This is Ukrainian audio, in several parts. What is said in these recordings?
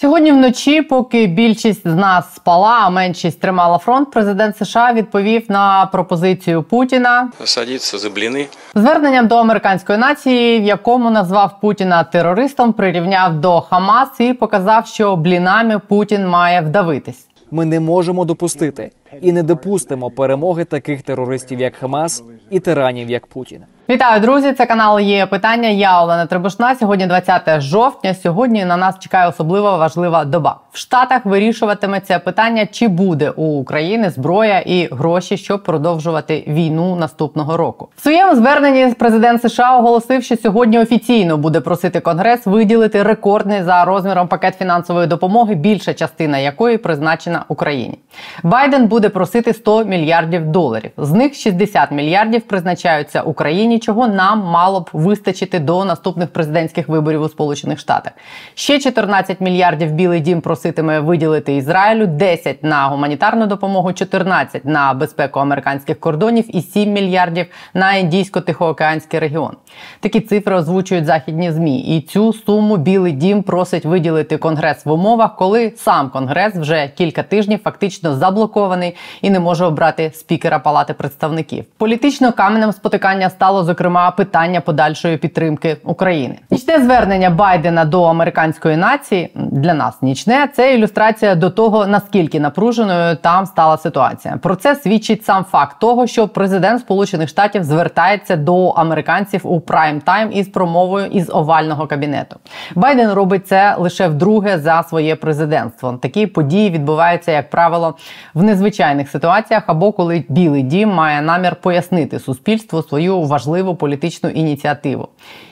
Сьогодні вночі, поки більшість з нас спала, а меншість тримала фронт, президент США відповів на пропозицію Путіна садиться за бліни. зверненням до американської нації, в якому назвав Путіна терористом, прирівняв до Хамас і показав, що блінами Путін має вдавитись. Ми не можемо допустити і не допустимо перемоги таких терористів, як Хамас, і тиранів, як Путін. Вітаю, друзі! Це канал є питання. Я Олена Требушна. Сьогодні 20 жовтня. Сьогодні на нас чекає особливо важлива доба. В Штатах вирішуватиметься питання, чи буде у України зброя і гроші, щоб продовжувати війну наступного року. В своєму зверненні президент США оголосив, що сьогодні офіційно буде просити Конгрес виділити рекордний за розміром пакет фінансової допомоги, більша частина якої призначена Україні. Байден буде просити 100 мільярдів доларів. З них 60 мільярдів призначаються Україні чого нам мало б вистачити до наступних президентських виборів у Сполучених Штатах. Ще 14 мільярдів Білий Дім проситиме виділити Ізраїлю, 10 на гуманітарну допомогу, 14 на безпеку американських кордонів і 7 мільярдів на індійсько-тихоокеанський регіон. Такі цифри озвучують західні змі, і цю суму Білий Дім просить виділити конгрес в умовах, коли сам конгрес вже кілька тижнів фактично заблокований і не може обрати спікера Палати представників. Політично каменем спотикання стало зокрема питання подальшої підтримки України. Нічне звернення Байдена до американської нації для нас нічне це ілюстрація до того, наскільки напруженою там стала ситуація. Про це свідчить сам факт того, що президент Сполучених Штатів звертається до американців у прайм тайм із промовою із овального кабінету. Байден робить це лише вдруге за своє президентство. Такі події відбуваються, як правило, в незвичайних ситуаціях або коли Білий Дім має намір пояснити суспільству свою важливу важливу політичну ініціативу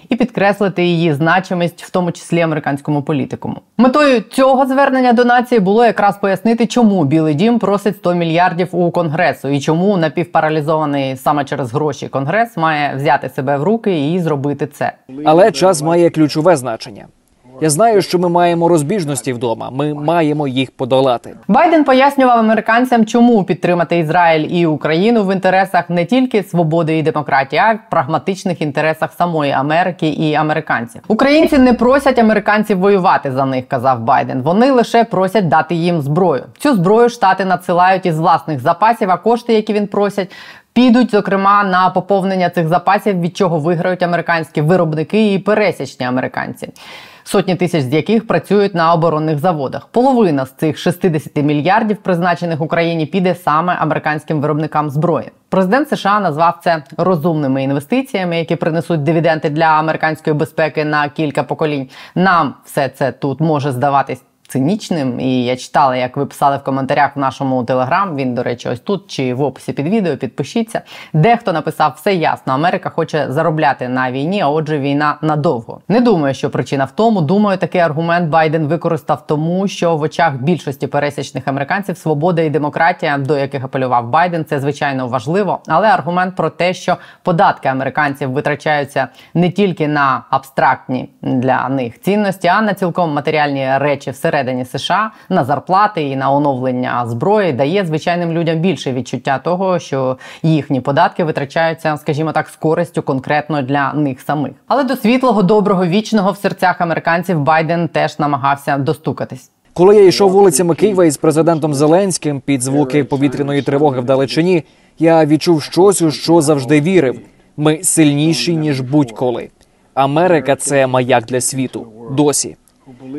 і підкреслити її значимість, в тому числі американському політикуму. Метою цього звернення до нації було якраз пояснити, чому Білий Дім просить 100 мільярдів у конгресу і чому напівпаралізований саме через гроші конгрес має взяти себе в руки і зробити це. Але час має ключове значення. Я знаю, що ми маємо розбіжності вдома. Ми маємо їх подолати. Байден пояснював американцям, чому підтримати Ізраїль і Україну в інтересах не тільки свободи і демократії, а й в прагматичних інтересах самої Америки і американців. Українці не просять американців воювати за них, казав Байден. Вони лише просять дати їм зброю. Цю зброю штати надсилають із власних запасів, а кошти, які він просять. Підуть зокрема на поповнення цих запасів, від чого виграють американські виробники і пересічні американці сотні тисяч з яких працюють на оборонних заводах. Половина з цих 60 мільярдів, призначених Україні, піде саме американським виробникам зброї. Президент США назвав це розумними інвестиціями, які принесуть дивіденти для американської безпеки на кілька поколінь. Нам все це тут може здаватись цинічним. І я читала, як ви писали в коментарях в нашому телеграм. Він, до речі, ось тут чи в описі під відео. Підпишіться. Дехто написав все ясно. Америка хоче заробляти на війні, а отже, війна надовго. Не думаю, що причина в тому. Думаю, такий аргумент Байден використав тому, що в очах більшості пересічних американців свобода і демократія, до яких апелював Байден, це звичайно важливо. Але аргумент про те, що податки американців витрачаються не тільки на абстрактні для них цінності, а на цілком матеріальні речі всередині всередині США на зарплати і на оновлення зброї дає звичайним людям більше відчуття того, що їхні податки витрачаються, скажімо так, з користю конкретно для них самих. Але до світлого, доброго, вічного в серцях американців Байден теж намагався достукатись. Коли я йшов вулицями Києва із президентом Зеленським під звуки повітряної тривоги вдалечині, я відчув щось, у що завжди вірив. Ми сильніші ніж будь-коли. Америка це маяк для світу. Досі.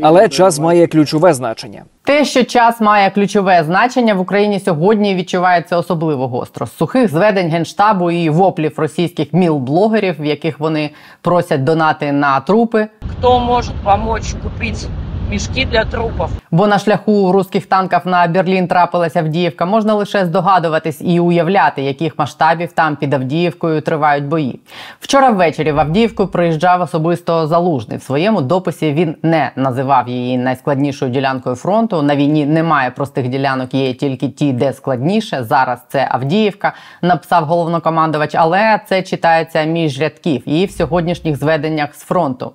Але час має ключове значення. Те, що час має ключове значення в Україні сьогодні, відчувається особливо гостро з сухих зведень генштабу і воплів російських міл-блогерів, в яких вони просять донати на трупи. Хто може допомогти купити мішки для трупів. Бо на шляху руських танків на Берлін трапилася Авдіївка. Можна лише здогадуватись і уявляти, яких масштабів там під Авдіївкою тривають бої. Вчора ввечері в Авдіївку приїжджав особисто залужний. В своєму дописі він не називав її найскладнішою ділянкою фронту. На війні немає простих ділянок, є тільки ті, де складніше. Зараз це Авдіївка, написав головнокомандувач, але це читається між рядків і в сьогоднішніх зведеннях з фронту.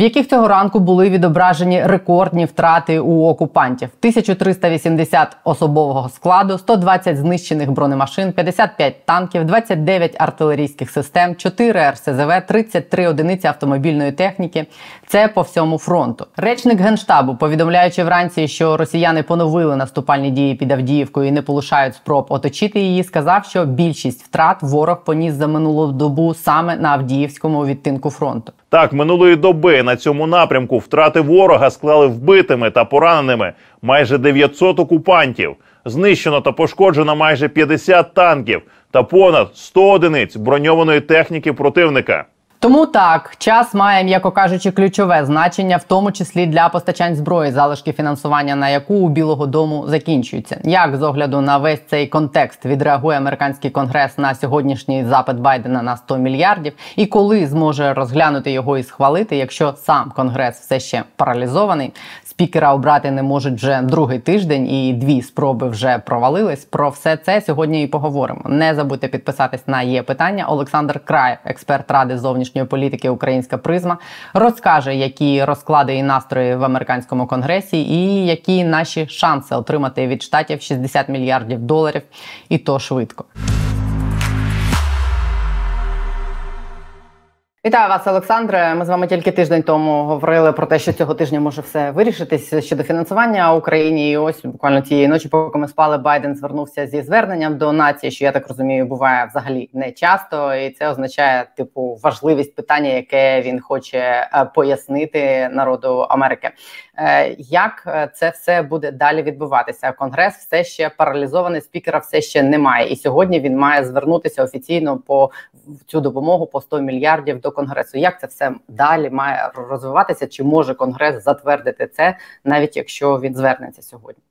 В яких цього ранку були відображені рекордні втрати у окупантів: 1380 особового складу, 120 знищених бронемашин, 55 танків, 29 артилерійських систем, 4 РСЗВ, 33 одиниці автомобільної техніки. Це по всьому фронту. Речник генштабу, повідомляючи вранці, що росіяни поновили наступальні дії під Авдіївкою і не полишають спроб оточити її, сказав, що більшість втрат ворог поніс за минулу добу саме на Авдіївському відтинку фронту. Так, минулої доби на цьому напрямку втрати ворога склали вбитими та пораненими майже 900 окупантів. Знищено та пошкоджено майже 50 танків та понад 100 одиниць броньованої техніки противника. Тому так, час має, м'яко кажучи, ключове значення, в тому числі для постачань зброї, залишки фінансування на яку у Білого Дому закінчуються. Як з огляду на весь цей контекст відреагує американський конгрес на сьогоднішній запит Байдена на 100 мільярдів, і коли зможе розглянути його і схвалити, якщо сам конгрес все ще паралізований, спікера обрати не можуть вже другий тиждень, і дві спроби вже провалились. Про все це сьогодні і поговоримо. Не забудьте підписатись на є питання. Олександр Краєв, експерт ради зовнішньої політики Українська призма, розкаже, які розклади і настрої в американському конгресі, і які наші шанси отримати від штатів 60 мільярдів доларів, і то швидко. Вітаю вас, Олександре. Ми з вами тільки тиждень тому говорили про те, що цього тижня може все вирішитись щодо фінансування Україні. І ось буквально цієї ночі, поки ми спали, Байден звернувся зі зверненням до нації, що я так розумію, буває взагалі не часто, і це означає типу важливість питання, яке він хоче е, пояснити народу Америки. Е, як це все буде далі відбуватися? Конгрес все ще паралізований, спікера все ще немає, і сьогодні він має звернутися офіційно по цю допомогу по 100 мільярдів до конгресу. Як це все далі має розвиватися? Чи може конгрес затвердити це, навіть якщо він звернеться сьогодні?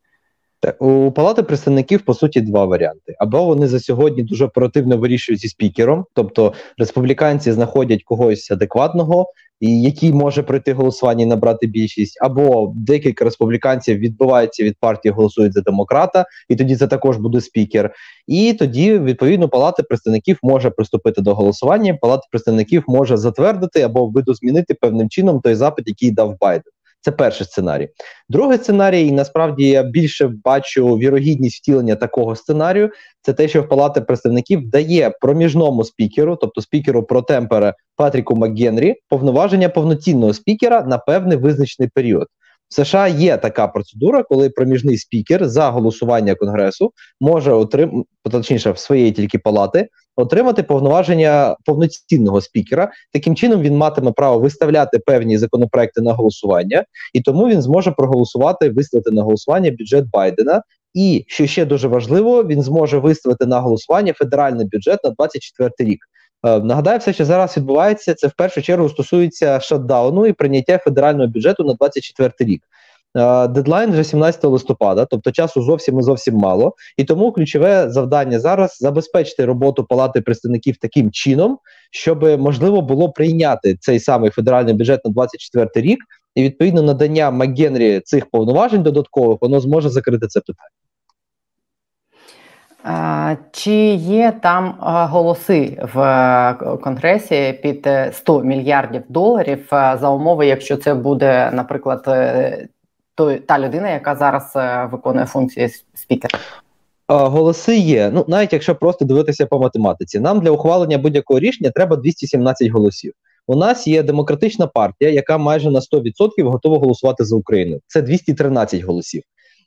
У палати представників по суті два варіанти: або вони за сьогодні дуже оперативно вирішують зі спікером, тобто республіканці знаходять когось адекватного, який може пройти голосування і набрати більшість, або декілька республіканців відбиваються від партії, голосують за демократа, і тоді це також буде спікер. І тоді відповідно палата представників може приступити до голосування. Палата представників може затвердити або видозмінити певним чином той запит, який дав Байден. Це перший сценарій. Другий сценарій, і насправді я більше бачу вірогідність втілення такого сценарію. Це те, що в Палати представників дає проміжному спікеру, тобто спікеру про темпера Патріку МакГенрі, повноваження повноцінного спікера на певний визначений період. В США є така процедура, коли проміжний спікер за голосування конгресу може отримати, точніше, в своєї тільки палати отримати повноваження повноцінного спікера. Таким чином він матиме право виставляти певні законопроекти на голосування, і тому він зможе проголосувати, виставити на голосування бюджет Байдена. І що ще дуже важливо, він зможе виставити на голосування федеральний бюджет на 24 рік. Е, нагадаю, все, що зараз відбувається, це в першу чергу стосується шатдауну і прийняття федерального бюджету на 24 рік. Е, дедлайн вже 17 листопада, тобто часу зовсім і зовсім мало. І тому ключове завдання зараз забезпечити роботу палати представників таким чином, щоб можливо було прийняти цей самий федеральний бюджет на 24 рік, і відповідно надання МакГенрі цих повноважень додаткових воно зможе закрити це питання. Чи є там голоси в е, конгресі під 100 мільярдів доларів е, за умови, якщо це буде, наприклад, е, той та людина, яка зараз виконує функції спікера? Голоси є. Ну навіть якщо просто дивитися по математиці, нам для ухвалення будь-якого рішення треба 217 голосів. У нас є демократична партія, яка майже на 100% готова голосувати за Україну. Це 213 голосів.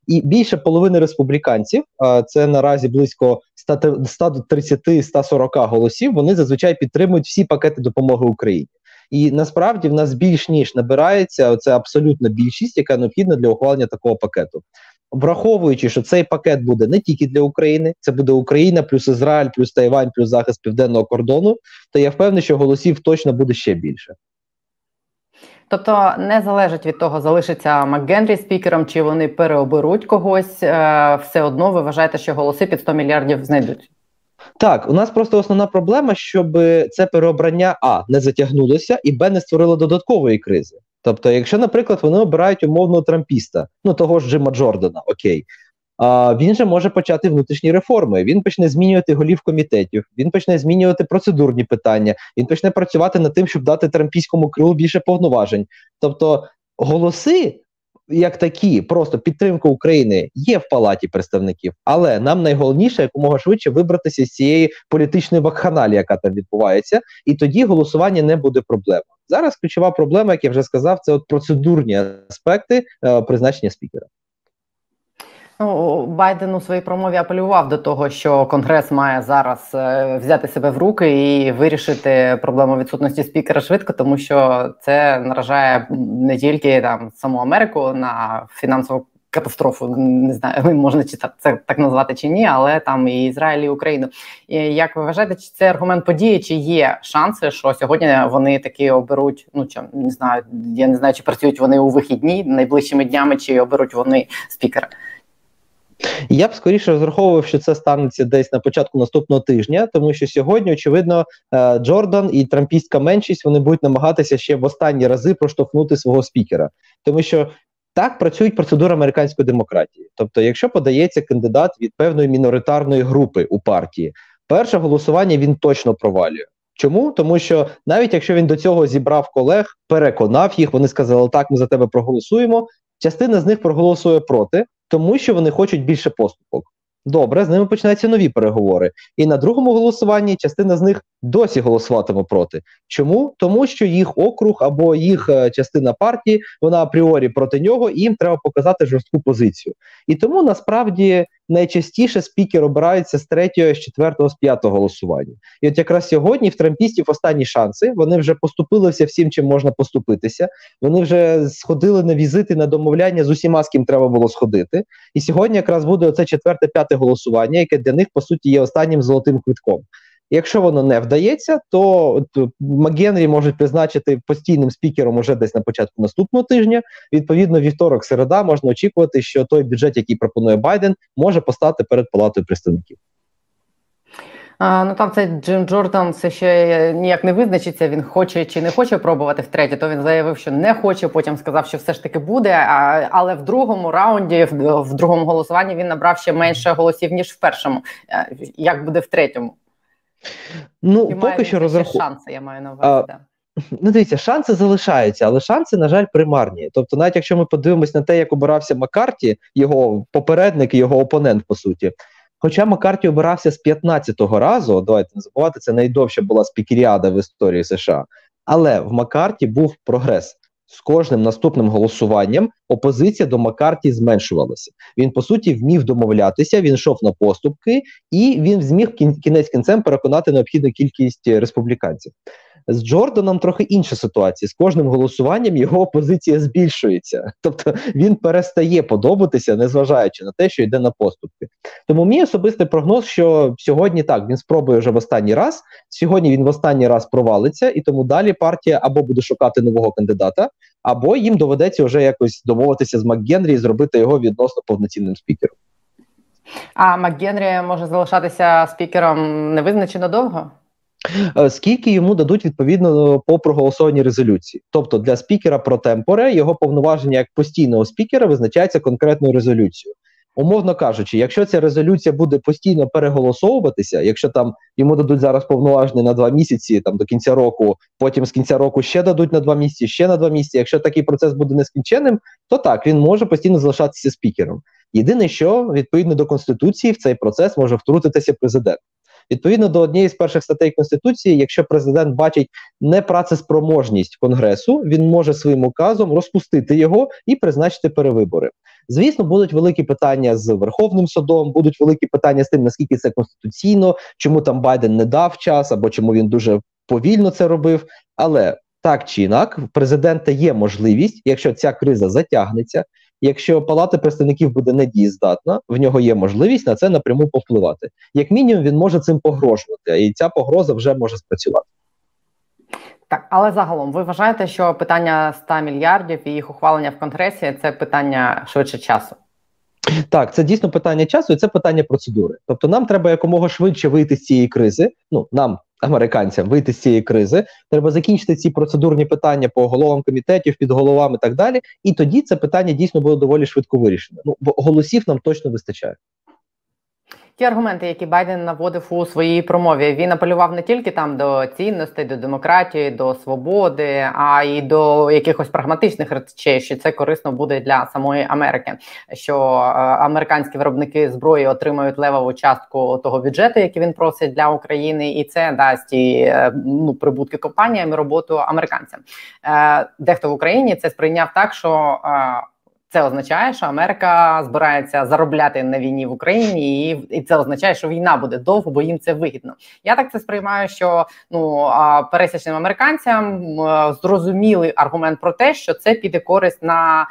І більше половини республіканців, це наразі близько 130-140 голосів. Вони зазвичай підтримують всі пакети допомоги Україні. І насправді в нас більш ніж набирається це абсолютна більшість, яка необхідна для ухвалення такого пакету. Враховуючи, що цей пакет буде не тільки для України, це буде Україна, плюс Ізраїль, плюс Тайвань, плюс захист південного кордону. То я впевнений, що голосів точно буде ще більше. Тобто не залежить від того, залишиться МакГенрі спікером, чи вони переоберуть когось, е, все одно ви вважаєте, що голоси під 100 мільярдів знайдуть. Так, у нас просто основна проблема, щоб це переобрання А не затягнулося, і Б не створило додаткової кризи. Тобто, якщо, наприклад, вони обирають умовного трампіста, ну того ж Джима Джордана, окей, а він же може почати внутрішні реформи. Він почне змінювати голів комітетів, він почне змінювати процедурні питання. Він почне працювати над тим, щоб дати трампійському крилу більше повноважень. Тобто, голоси. Як такі, просто підтримка України є в палаті представників, але нам найголовніше якомога швидше вибратися з цієї політичної вакханалії, яка там відбувається, і тоді голосування не буде проблемою. Зараз ключова проблема, як я вже сказав, це от процедурні аспекти е, призначення спікера. Ну, Байден у своїй промові апелював до того, що Конгрес має зараз е, взяти себе в руки і вирішити проблему відсутності спікера швидко, тому що це наражає не тільки там саму Америку на фінансову катастрофу. Не знаю, можна чи це так назвати чи ні, але там і Ізраїль, і Україну. І Як ви вважаєте, чи це аргумент події? Чи є шанси, що сьогодні вони таки оберуть? Ну чи не знаю, я не знаю, чи працюють вони у вихідні найближчими днями, чи оберуть вони спікера? Я б скоріше розраховував, що це станеться десь на початку наступного тижня, тому що сьогодні, очевидно, е, Джордан і трампістська меншість вони будуть намагатися ще в останні рази проштовхнути свого спікера, тому що. Так працюють процедури американської демократії. Тобто, якщо подається кандидат від певної міноритарної групи у партії, перше голосування він точно провалює. Чому? Тому що навіть якщо він до цього зібрав колег, переконав їх, вони сказали, так, ми за тебе проголосуємо. Частина з них проголосує проти, тому що вони хочуть більше поступок. Добре, з ними починаються нові переговори. І на другому голосуванні частина з них досі голосуватиме проти. Чому? Тому що їх округ або їх е, частина партії вона апріорі проти нього, і їм треба показати жорстку позицію. І тому насправді найчастіше спікер обирається з третього, з четвертого, з п'ятого голосування. І от якраз сьогодні в трампістів останні шанси. Вони вже поступилися всім, чим можна поступитися. Вони вже сходили на візити на домовляння з усіма, з ким треба було сходити. І сьогодні якраз буде оце четверте, п'яте голосування, яке для них по суті є останнім золотим квитком. Якщо воно не вдається, то Макгенрі можуть призначити постійним спікером уже десь на початку наступного тижня. Відповідно, вівторок, середа можна очікувати, що той бюджет, який пропонує Байден, може постати перед палатою представників. А, Ну там цей Джим Джордан це ще ніяк не визначиться. Він хоче чи не хоче пробувати втретє. То він заявив, що не хоче. Потім сказав, що все ж таки буде. А, Але в другому раунді, в, в другому голосуванні, він набрав ще менше голосів ніж в першому. Як буде в третьому? Ну і поки що розраху... шанси. Я маю на увазі. А... Ну, дивіться, шанси залишаються, але шанси, на жаль, примарні. Тобто, навіть якщо ми подивимось на те, як обирався Маккарті, його попередник і його опонент, по суті. Хоча Маккарті обирався з 15-го разу, давайте не забувати, це найдовша була спікеріада в історії США. Але в Маккарті був прогрес. З кожним наступним голосуванням опозиція до Маккарті зменшувалася. Він по суті вмів домовлятися, він йшов на поступки, і він зміг кінець кінцем переконати необхідну кількість республіканців. З Джорданом трохи інша ситуація. З кожним голосуванням його позиція збільшується, тобто він перестає подобатися, незважаючи на те, що йде на поступки. Тому мій особистий прогноз, що сьогодні так він спробує вже в останній раз. Сьогодні він в останній раз провалиться, і тому далі партія або буде шукати нового кандидата, або їм доведеться вже якось домовитися з МакГенрі і зробити його відносно повноцінним спікером. А МакГенрі може залишатися спікером невизначено довго. Е, скільки йому дадуть відповідно по проголосованій резолюції. Тобто для спікера про темпоре його повноваження як постійного спікера визначається конкретною резолюцією. Умовно кажучи, якщо ця резолюція буде постійно переголосовуватися, якщо там йому дадуть зараз повноваження на два місяці, там до кінця року, потім з кінця року ще дадуть на два місяці, ще на два місяці. Якщо такий процес буде нескінченним, то так він може постійно залишатися спікером. Єдине, що відповідно до конституції в цей процес може втрутитися президент. Відповідно до однієї з перших статей конституції, якщо президент бачить непрацеспроможність конгресу, він може своїм указом розпустити його і призначити перевибори. Звісно, будуть великі питання з Верховним судом, будуть великі питання з тим, наскільки це конституційно, чому там Байден не дав час, або чому він дуже повільно це робив. Але так чи інак, президента є можливість, якщо ця криза затягнеться, Якщо палата представників буде недієздатна, в нього є можливість на це напряму повпливати. Як мінімум, він може цим погрожувати, і ця погроза вже може спрацювати. Так, але загалом ви вважаєте, що питання 100 мільярдів і їх ухвалення в Конгресі це питання швидше часу? Так, це дійсно питання часу, і це питання процедури. Тобто, нам треба якомога швидше вийти з цієї кризи. Ну нам американцям вийти з цієї кризи. Треба закінчити ці процедурні питання по головам комітетів, під головами і так далі. І тоді це питання дійсно було доволі швидко вирішено. Ну бо голосів нам точно вистачає. Ті аргументи, які Байден наводив у своїй промові, він апелював не тільки там до цінностей, до демократії, до свободи, а й до якихось прагматичних речей, що це корисно буде для самої Америки. Що е, американські виробники зброї отримають левову частку того бюджету, який він просить для України, і це дасть і е, ну прибутки компаніям і роботу американцям. Е, дехто в Україні це сприйняв так, що це означає, що Америка збирається заробляти на війні в Україні, і і це означає, що війна буде довго, бо їм це вигідно. Я так це сприймаю, що ну пересічним американцям зрозуміли аргумент про те, що це піде користь на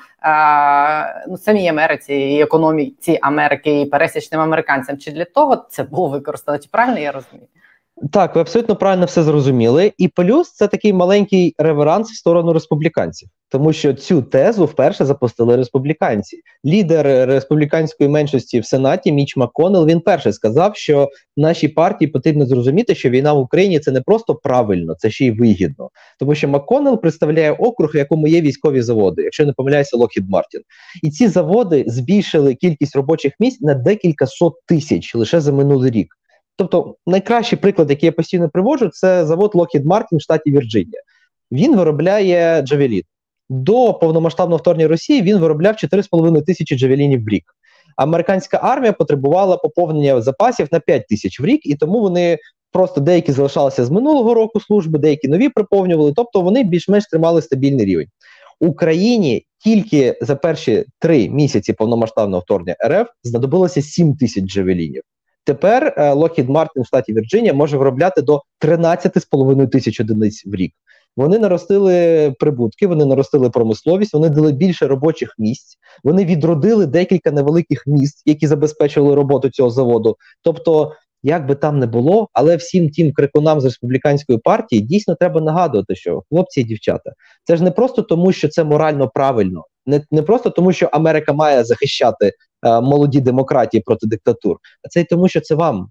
ну, самій Америці і економіці Америки і пересічним американцям. Чи для того це було використано? Чи правильно я розумію? Так, ви абсолютно правильно все зрозуміли. І плюс це такий маленький реверанс в сторону республіканців, тому що цю тезу вперше запустили республіканці. Лідер республіканської меншості в Сенаті Міч Макконел, він перший сказав, що нашій партії потрібно зрозуміти, що війна в Україні це не просто правильно, це ще й вигідно. Тому що Макконел представляє округ, в якому є військові заводи, якщо не помиляюся, Локхід Мартін. І ці заводи збільшили кількість робочих місць на декілька сот тисяч лише за минулий рік. Тобто, найкращий приклад, який я постійно приводжу, це завод Lockheed Martin в штаті Вірджинія. Він виробляє джавелін. До повномасштабного вторгнення Росії він виробляв 4,5 тисячі джавелінів в рік. Американська армія потребувала поповнення запасів на 5 тисяч в рік, і тому вони просто деякі залишалися з минулого року служби, деякі нові приповнювали. Тобто вони більш-менш тримали стабільний рівень. Україні тільки за перші три місяці повномасштабного вторгнення РФ знадобилося 7 тисяч джавелінів. Тепер е, Lockheed Martin в штаті Вірджинія може виробляти до 13,5 тисяч одиниць в рік. Вони наростили прибутки, вони наростили промисловість, вони дали більше робочих місць. Вони відродили декілька невеликих місць, які забезпечували роботу цього заводу. Тобто, як би там не було, але всім тим крикунам з республіканської партії дійсно треба нагадувати, що хлопці і дівчата, це ж не просто тому, що це морально правильно, не не просто тому, що Америка має захищати молоді демократії проти диктатур, а це й тому, що це вам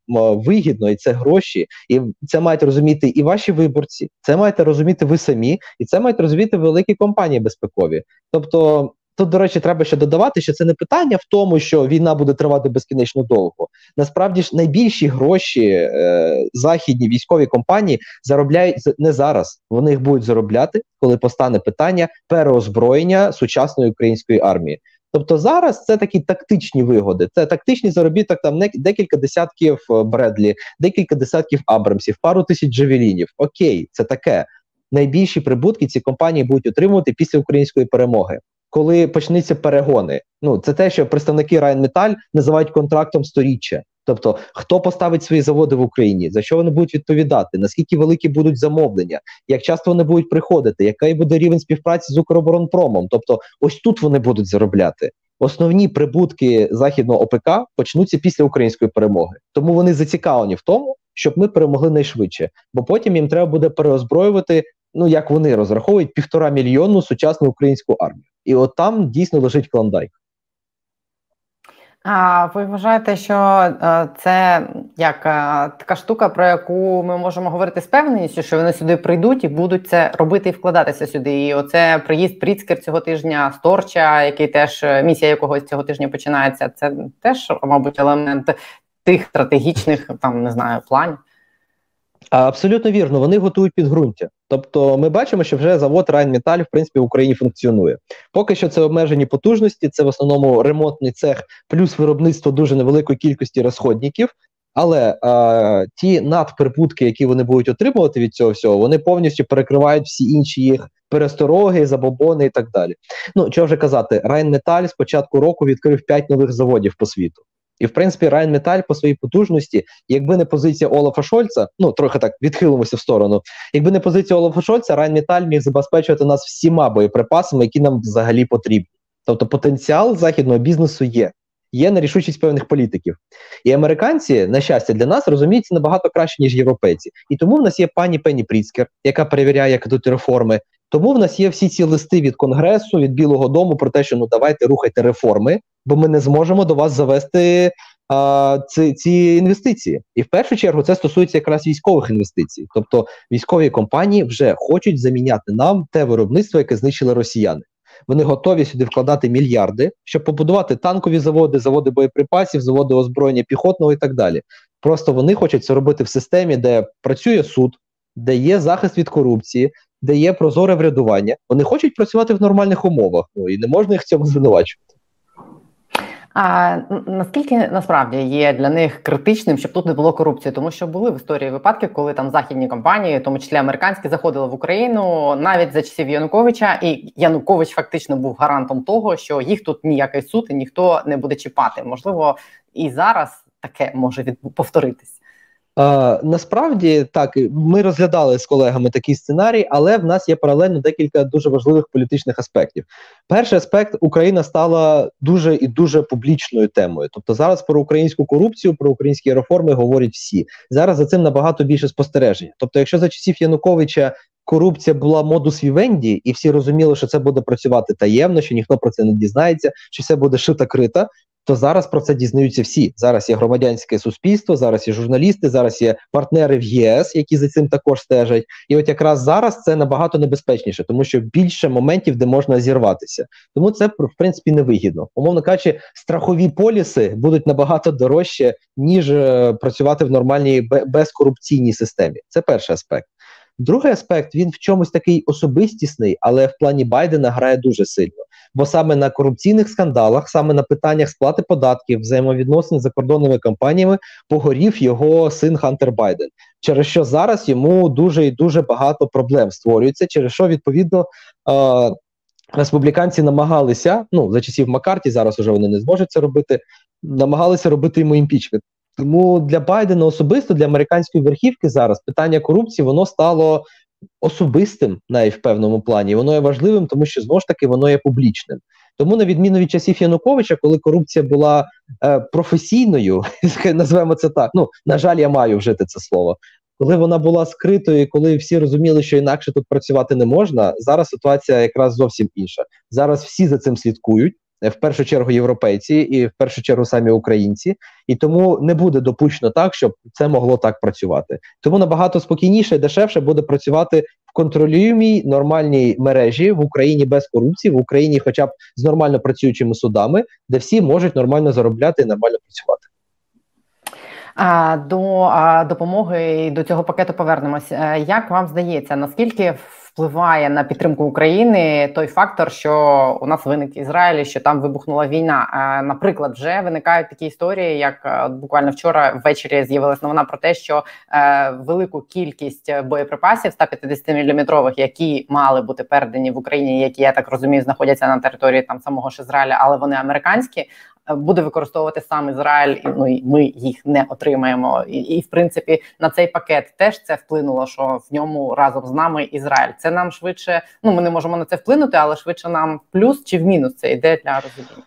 вигідно, і це гроші, і це мають розуміти і ваші виборці, це маєте розуміти ви самі, і це мають розуміти великі компанії безпекові. Тобто Тут, до речі, треба ще додавати, що це не питання в тому, що війна буде тривати безкінечно довго. Насправді ж найбільші гроші е, західні військові компанії заробляють не зараз. Вони їх будуть заробляти, коли постане питання переозброєння сучасної української армії. Тобто зараз це такі тактичні вигоди. Це тактичний заробіток, там декілька десятків е, Бредлі, декілька десятків Абрамсів, пару тисяч джавелінів. Окей, це таке. Найбільші прибутки ці компанії будуть отримувати після української перемоги коли почнуться перегони. Ну це те, що представники Райнметаль називають контрактом сторіччя. Тобто, хто поставить свої заводи в Україні, за що вони будуть відповідати, наскільки великі будуть замовлення, як часто вони будуть приходити, який буде рівень співпраці з Укроборонпромом? Тобто, ось тут вони будуть заробляти. Основні прибутки західного ОПК почнуться після української перемоги, тому вони зацікавлені в тому, щоб ми перемогли найшвидше, бо потім їм треба буде переозброювати. Ну як вони розраховують півтора мільйону сучасну українську армію. І от там дійсно лежить клондайк. А ви вважаєте, що е, це як е, така штука, про яку ми можемо говорити з певненістю, що вони сюди прийдуть і будуть це робити і вкладатися сюди? І оце приїзд Пріцкер цього тижня, Сторча, який теж е, місія якогось цього тижня починається. Це теж, мабуть, елемент тих стратегічних там не знаю планів. Абсолютно вірно, вони готують підґрунтя. Тобто, ми бачимо, що вже завод Райнметаль в принципі в Україні функціонує. Поки що це обмежені потужності, це в основному ремонтний цех, плюс виробництво дуже невеликої кількості розходників. Але а, ті надприбутки, які вони будуть отримувати від цього всього, вони повністю перекривають всі інші їх перестороги, забобони і так далі. Ну що вже казати, Райнметаль з початку року відкрив 5 нових заводів по світу. І в принципі Райнметаль по своїй потужності, якби не позиція Олафа Шольца, ну трохи так відхилимося в сторону. Якби не позиція Олафа Шольца, Райнметаль міг забезпечувати нас всіма боєприпасами, які нам взагалі потрібні. Тобто потенціал західного бізнесу є. Є нерішучість певних політиків. І американці, на щастя, для нас розуміються набагато краще, ніж європейці. І тому в нас є пані Пенні Пріцкер, яка перевіряє, як ідуть реформи. Тому в нас є всі ці листи від Конгресу, від Білого Дому про те, що ну давайте рухайте реформи, бо ми не зможемо до вас завести а, ці, ці інвестиції. І в першу чергу це стосується якраз військових інвестицій. Тобто військові компанії вже хочуть заміняти нам те виробництво, яке знищили росіяни. Вони готові сюди вкладати мільярди, щоб побудувати танкові заводи, заводи боєприпасів, заводи озброєння піхотного і так далі. Просто вони хочуть це робити в системі, де працює суд, де є захист від корупції, де є прозоре врядування. Вони хочуть працювати в нормальних умовах. Ну і не можна їх в цьому звинувачувати. А наскільки насправді є для них критичним, щоб тут не було корупції, тому що були в історії випадки, коли там західні компанії, в тому числі американські, заходили в Україну навіть за часів Януковича, і Янукович фактично був гарантом того, що їх тут ніякий суд і ніхто не буде чіпати. Можливо, і зараз таке може повторитись. Е, насправді так ми розглядали з колегами такий сценарій, але в нас є паралельно декілька дуже важливих політичних аспектів. Перший аспект Україна стала дуже і дуже публічною темою. Тобто, зараз про українську корупцію, про українські реформи говорять всі. Зараз за цим набагато більше спостереження. Тобто, якщо за часів Януковича. Корупція була модус вівенді, і всі розуміли, що це буде працювати таємно, що ніхто про це не дізнається, що все буде шита крита то зараз про це дізнаються всі. Зараз є громадянське суспільство, зараз є журналісти, зараз є партнери в ЄС, які за цим також стежать. І от якраз зараз це набагато небезпечніше, тому що більше моментів, де можна зірватися. Тому це в принципі невигідно. Умовно кажучи, страхові поліси будуть набагато дорожче ніж е, працювати в нормальній безкорупційній системі. Це перший аспект. Другий аспект він в чомусь такий особистісний, але в плані Байдена грає дуже сильно. Бо саме на корупційних скандалах, саме на питаннях сплати податків, взаємовідносин з закордонними компаніями погорів його син Хантер Байден, через що зараз йому дуже і дуже багато проблем створюється, через що відповідно. Е- Республіканці намагалися, ну за часів Маккарті, зараз уже вони не зможуть це робити. Намагалися робити йому імпічмент. Тому для Байдена особисто для американської верхівки зараз питання корупції воно стало особистим навіть в певному плані. Воно є важливим, тому що знову ж таки воно є публічним. Тому, на відміну від часів Януковича, коли корупція була е, професійною, назвемо це так. Ну на жаль, я маю вжити це слово. Коли вона була скритою, коли всі розуміли, що інакше тут працювати не можна, зараз ситуація якраз зовсім інша. Зараз всі за цим слідкують в першу чергу європейці і в першу чергу самі українці, і тому не буде допущено так, щоб це могло так працювати. Тому набагато спокійніше, і дешевше буде працювати в контролюємій нормальній мережі в Україні без корупції, в Україні, хоча б з нормально працюючими судами, де всі можуть нормально заробляти і нормально працювати. А до допомоги і до цього пакету повернемось. Е, як вам здається, наскільки впливає на підтримку України той фактор, що у нас виник Ізраїль, що там вибухнула війна. Наприклад, вже виникають такі історії, як е, буквально вчора ввечері з'явилася новина про те, що е, велику кількість боєприпасів 150-мм, які мали бути передані в Україні, які я так розумію, знаходяться на території там самого ж Ізраїля, але вони американські буде використовувати сам Ізраїль, і ну і ми їх не отримаємо. І, і в принципі на цей пакет теж це вплинуло, що в ньому разом з нами Ізраїль. Це нам швидше. Ну ми не можемо на це вплинути, але швидше нам плюс чи в мінус це йде для розуміння.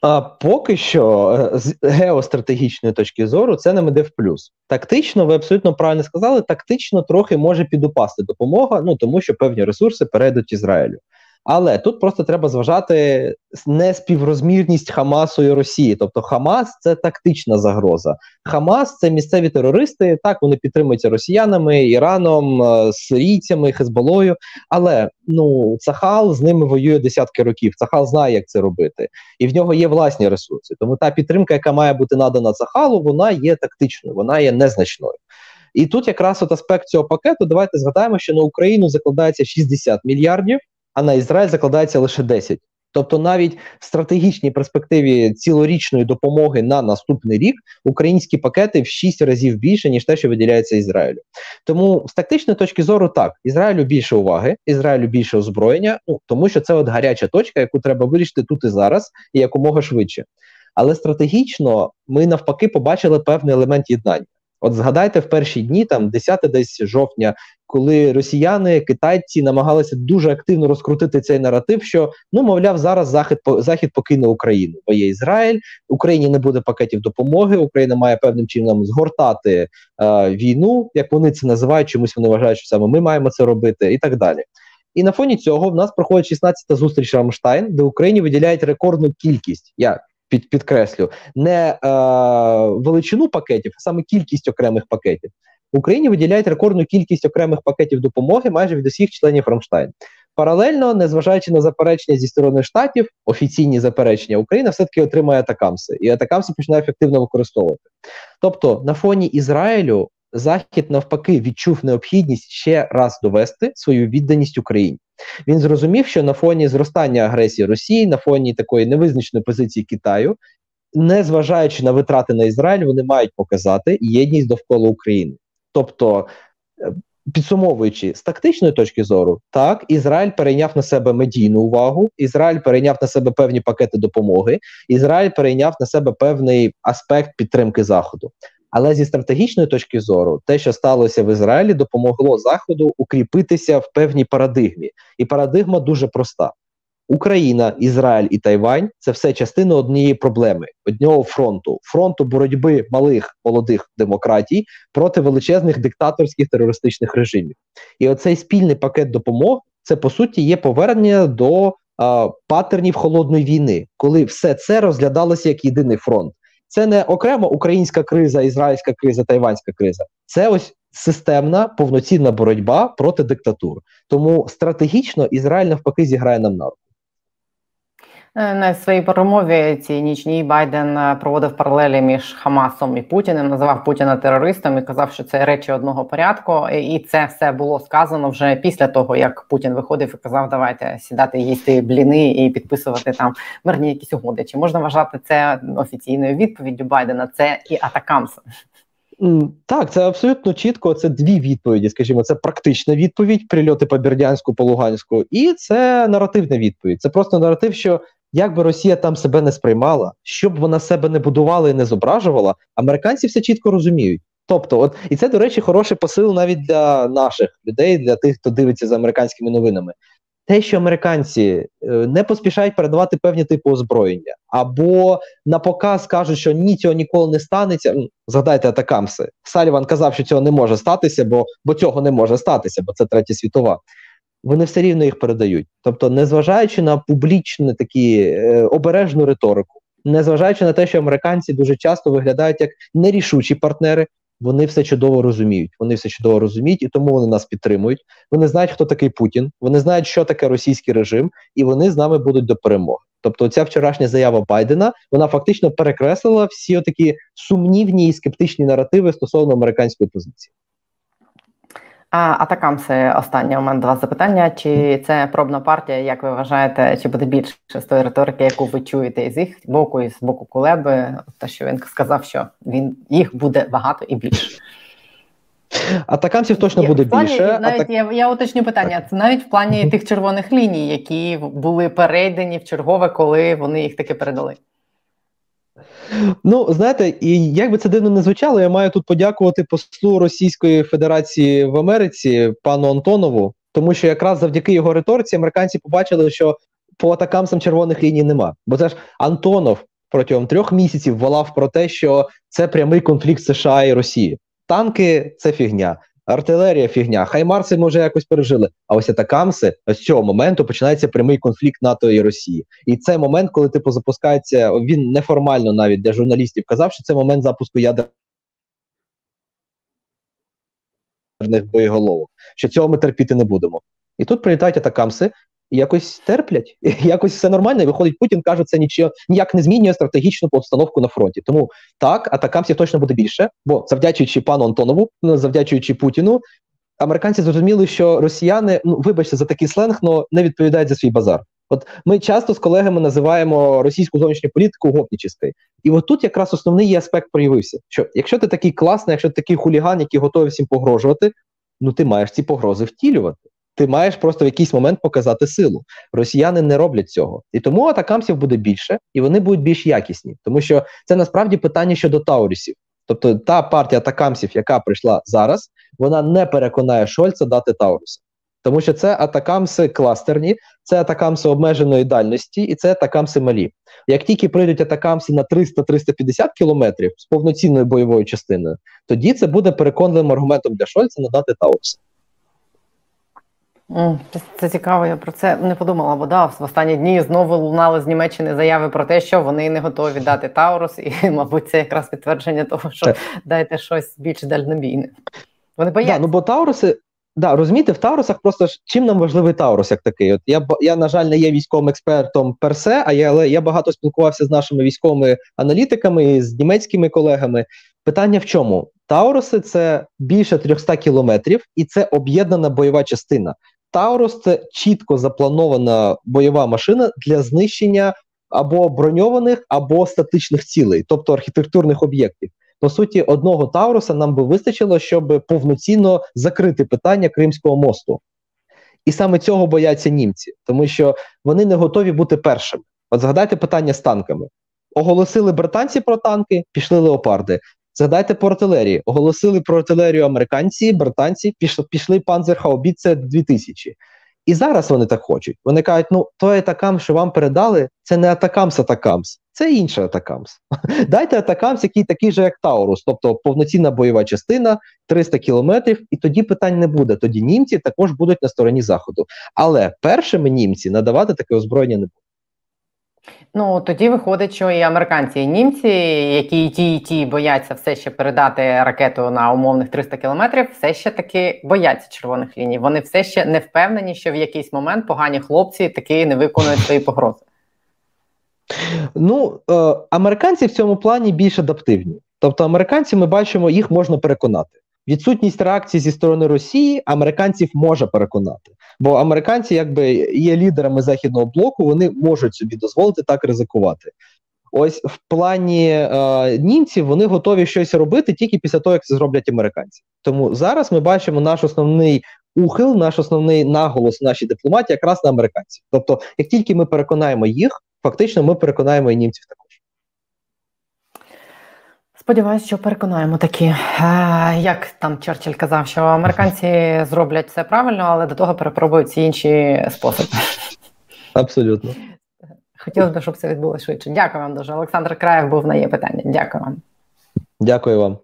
А поки що е, з геостратегічної точки зору це нам іде в плюс. Тактично, ви абсолютно правильно сказали. Тактично трохи може підупасти допомога, ну тому що певні ресурси перейдуть Ізраїлю. Але тут просто треба зважати неспіврозмірність Хамасу і Росії. Тобто Хамас це тактична загроза. Хамас це місцеві терористи. Так вони підтримуються росіянами, Іраном, е, сирійцями, Хезболою. Але ну Цахал з ними воює десятки років. Цахал знає, як це робити, і в нього є власні ресурси. Тому та підтримка, яка має бути надана Цахалу, вона є тактичною, вона є незначною. І тут якраз от аспект цього пакету. Давайте згадаємо, що на Україну закладається 60 мільярдів а на Ізраїль закладається лише 10. Тобто, навіть в стратегічній перспективі цілорічної допомоги на наступний рік українські пакети в 6 разів більше ніж те, що виділяється Ізраїлю. Тому з тактичної точки зору, так Ізраїлю більше уваги, Ізраїлю більше озброєння, ну тому що це от гаряча точка, яку треба вирішити тут і зараз, і якомога швидше. Але стратегічно ми навпаки побачили певний елемент єднання. От згадайте в перші дні, там 10 десь жовтня, коли росіяни, китайці намагалися дуже активно розкрутити цей наратив, що ну мовляв, зараз захід захід покине Україну, бо є Ізраїль, Україні не буде пакетів допомоги. Україна має певним чином згортати е, війну, як вони це називають. Чомусь вони вважають, що саме ми маємо це робити, і так далі. І на фоні цього в нас проходить 16-та зустріч Рамштайн, де Україні виділяють рекордну кількість як під, підкреслю, не е, величину пакетів, а саме кількість окремих пакетів. В Україні виділяють рекордну кількість окремих пакетів допомоги майже від усіх членів Рамштайн. Паралельно, незважаючи на заперечення зі сторони штатів, офіційні заперечення, Україна все-таки отримає атакамси, і атакамси починає ефективно використовувати. Тобто, на фоні Ізраїлю Захід навпаки відчув необхідність ще раз довести свою відданість Україні. Він зрозумів, що на фоні зростання агресії Росії, на фоні такої невизначеної позиції Китаю, незважаючи на витрати на Ізраїль, вони мають показати єдність довкола України. Тобто, е, підсумовуючи з тактичної точки зору, так Ізраїль перейняв на себе медійну увагу, Ізраїль перейняв на себе певні пакети допомоги, Ізраїль перейняв на себе певний аспект підтримки Заходу. Але зі стратегічної точки зору, те, що сталося в Ізраїлі, допомогло Заходу укріпитися в певній парадигмі, і парадигма дуже проста: Україна, Ізраїль і Тайвань це все частини однієї проблеми, одного фронту фронту боротьби малих молодих демократій проти величезних диктаторських терористичних режимів. І оцей спільний пакет допомог це по суті є повернення до патернів холодної війни, коли все це розглядалося як єдиний фронт. Це не окремо українська криза, ізраїльська криза, тайванська криза. Це ось системна повноцінна боротьба проти диктатур. Тому стратегічно Ізраїль навпаки зіграє нам на руку. Е, на своїй промові цій нічній Байден е, проводив паралелі між Хамасом і Путіним, називав Путіна терористом і казав, що це речі одного порядку. І це все було сказано вже після того, як Путін виходив і казав, давайте сідати, їсти бліни і підписувати там мирні якісь угоди. Чи можна вважати це офіційною відповіддю Байдена? Це і атакамса? Так, це абсолютно чітко. Це дві відповіді. Скажімо, це практична відповідь, прильоти по Бердянську, по Луганську, і це наративна відповідь. Це просто наратив, що як би Росія там себе не сприймала, щоб вона себе не будувала і не зображувала, американці все чітко розуміють. Тобто, от і це, до речі, хороший посил навіть для наших людей, для тих, хто дивиться за американськими новинами. Те, що американці е, не поспішають передавати певні типи озброєння, або на показ кажуть, що ні, цього ніколи не станеться. Згадайте Атакамси. Саліван казав, що цього не може статися, бо бо цього не може статися, бо це третя світова вони все рівно їх передають. Тобто, незважаючи на публічну такі е, обережну риторику, незважаючи на те, що американці дуже часто виглядають як нерішучі партнери, вони все чудово розуміють. Вони все чудово розуміють, і тому вони нас підтримують. Вони знають, хто такий Путін, вони знають, що таке російський режим, і вони з нами будуть до перемоги. Тобто, ця вчорашня заява Байдена вона фактично перекреслила всі такі сумнівні і скептичні наративи стосовно американської позиції. А Атакамси, останнє у мене два запитання. Чи це пробна партія, як ви вважаєте, чи буде більше з тої риторики, яку ви чуєте із їх боку, і з боку Кулеби? Те, що він сказав, що він їх буде багато і більше. Атакамсів точно буде плані, більше. Навіть Атак... я я уточню питання. Це навіть в плані тих червоних ліній, які були перейдені в чергове, коли вони їх таки передали. Ну, знаєте, і як би це дивно не звучало, я маю тут подякувати послу Російської Федерації в Америці пану Антонову, тому що якраз завдяки його риториці американці побачили, що по атакамсам червоних ліній нема. Бо це ж Антонов протягом трьох місяців волав про те, що це прямий конфлікт США і Росії. Танки це фігня артилерія фігня, хаймарси може якось пережили. А ось атакамси з цього моменту починається прямий конфлікт НАТО і Росії. І це момент, коли типу запускається, він неформально навіть для журналістів казав, що це момент запуску ядерних боєголовок. Що цього ми терпіти не будемо. І тут прилітають атакамси, якось терплять, якось все нормально. і Виходить, Путін каже, це нічого ніяк не змінює стратегічну обстановку на фронті. Тому так, атакамсів точно буде більше, бо завдячуючи пану Антонову, ну, завдячуючи Путіну, американці зрозуміли, що росіяни, ну вибачте за такий сленг, но не відповідають за свій базар. От ми часто з колегами називаємо російську зовнішню політику гопнічистою. І от тут якраз основний аспект проявився: що якщо ти такий класний, якщо ти такий хуліган, який готовий всім погрожувати, ну ти маєш ці погрози втілювати ти маєш просто в якийсь момент показати силу. Росіяни не роблять цього, і тому атакамсів буде більше, і вони будуть більш якісні, тому що це насправді питання щодо таурісів. Тобто та партія атакамсів, яка прийшла зараз, вона не переконає Шольца дати Тауруса. Тому що це атакамси кластерні, це атакамси обмеженої дальності, і це атакамси малі. Як тільки прийдуть атакамси на 300-350 кілометрів з повноцінною бойовою частиною, тоді це буде переконливим аргументом для Шольца надати Taurus-а. Це цікаво, я про це не подумала, бо да, в останні дні знову лунали з Німеччини заяви про те, що вони не готові дати Taurus, і, мабуть, це якраз підтвердження того, що дайте щось більш дальнобійне. Вони бояться. Да, ну бо Taurus-и, да, розумієте, в Taurus-ах просто чим нам важливий Taurus як такий? От я я, на жаль, не є військовим експертом per se, а я, але я багато спілкувався з нашими військовими аналітиками, з німецькими колегами. Питання в чому? Тауруси це більше 300 кілометрів, і це об'єднана бойова частина. Таурус це чітко запланована бойова машина для знищення або броньованих, або статичних цілей, тобто архітектурних об'єктів. По суті, одного Тауруса нам би вистачило, щоб повноцінно закрити питання Кримського мосту. І саме цього бояться німці, тому що вони не готові бути першими. От згадайте питання з танками. Оголосили британці про танки, пішли Леопарди. Згадайте по артилерії. Оголосили про артилерію американці, британці, пішли, пішли Panzerhaubitze 2000. І зараз вони так хочуть. Вони кажуть, ну той ATACMS, що вам передали, це не ATACMS ATACMS, це інший ATACMS. Дайте ATACMS, який такий же, як Taurus, тобто повноцінна бойова частина, 300 кілометрів, і тоді питань не буде. Тоді німці також будуть на стороні Заходу. Але першими німці надавати таке озброєння не будуть. Ну тоді виходить, що і американці, і німці, які і ті, і ті бояться все ще передати ракету на умовних 300 кілометрів, все ще таки бояться червоних ліній. Вони все ще не впевнені, що в якийсь момент погані хлопці таки не виконують свої погрози. Ну е, американці в цьому плані більш адаптивні. Тобто, американці ми бачимо, їх можна переконати. Відсутність реакції зі сторони Росії американців може переконати, бо американці, якби є лідерами західного блоку, вони можуть собі дозволити так ризикувати. Ось в плані е, німців вони готові щось робити тільки після того, як це зроблять американці. Тому зараз ми бачимо наш основний ухил, наш основний наголос в нашій дипломатії якраз на американців. Тобто, як тільки ми переконаємо їх, фактично ми переконаємо і німців також. Сподіваюсь, що переконаємо такі, е, як там Черчилль казав, що американці зроблять все правильно, але до того перепробують ці інші способи. Абсолютно. Хотілося б, щоб це відбулося швидше. Дякую вам дуже. Олександр Краєв був на є питання. Дякую вам. Дякую вам.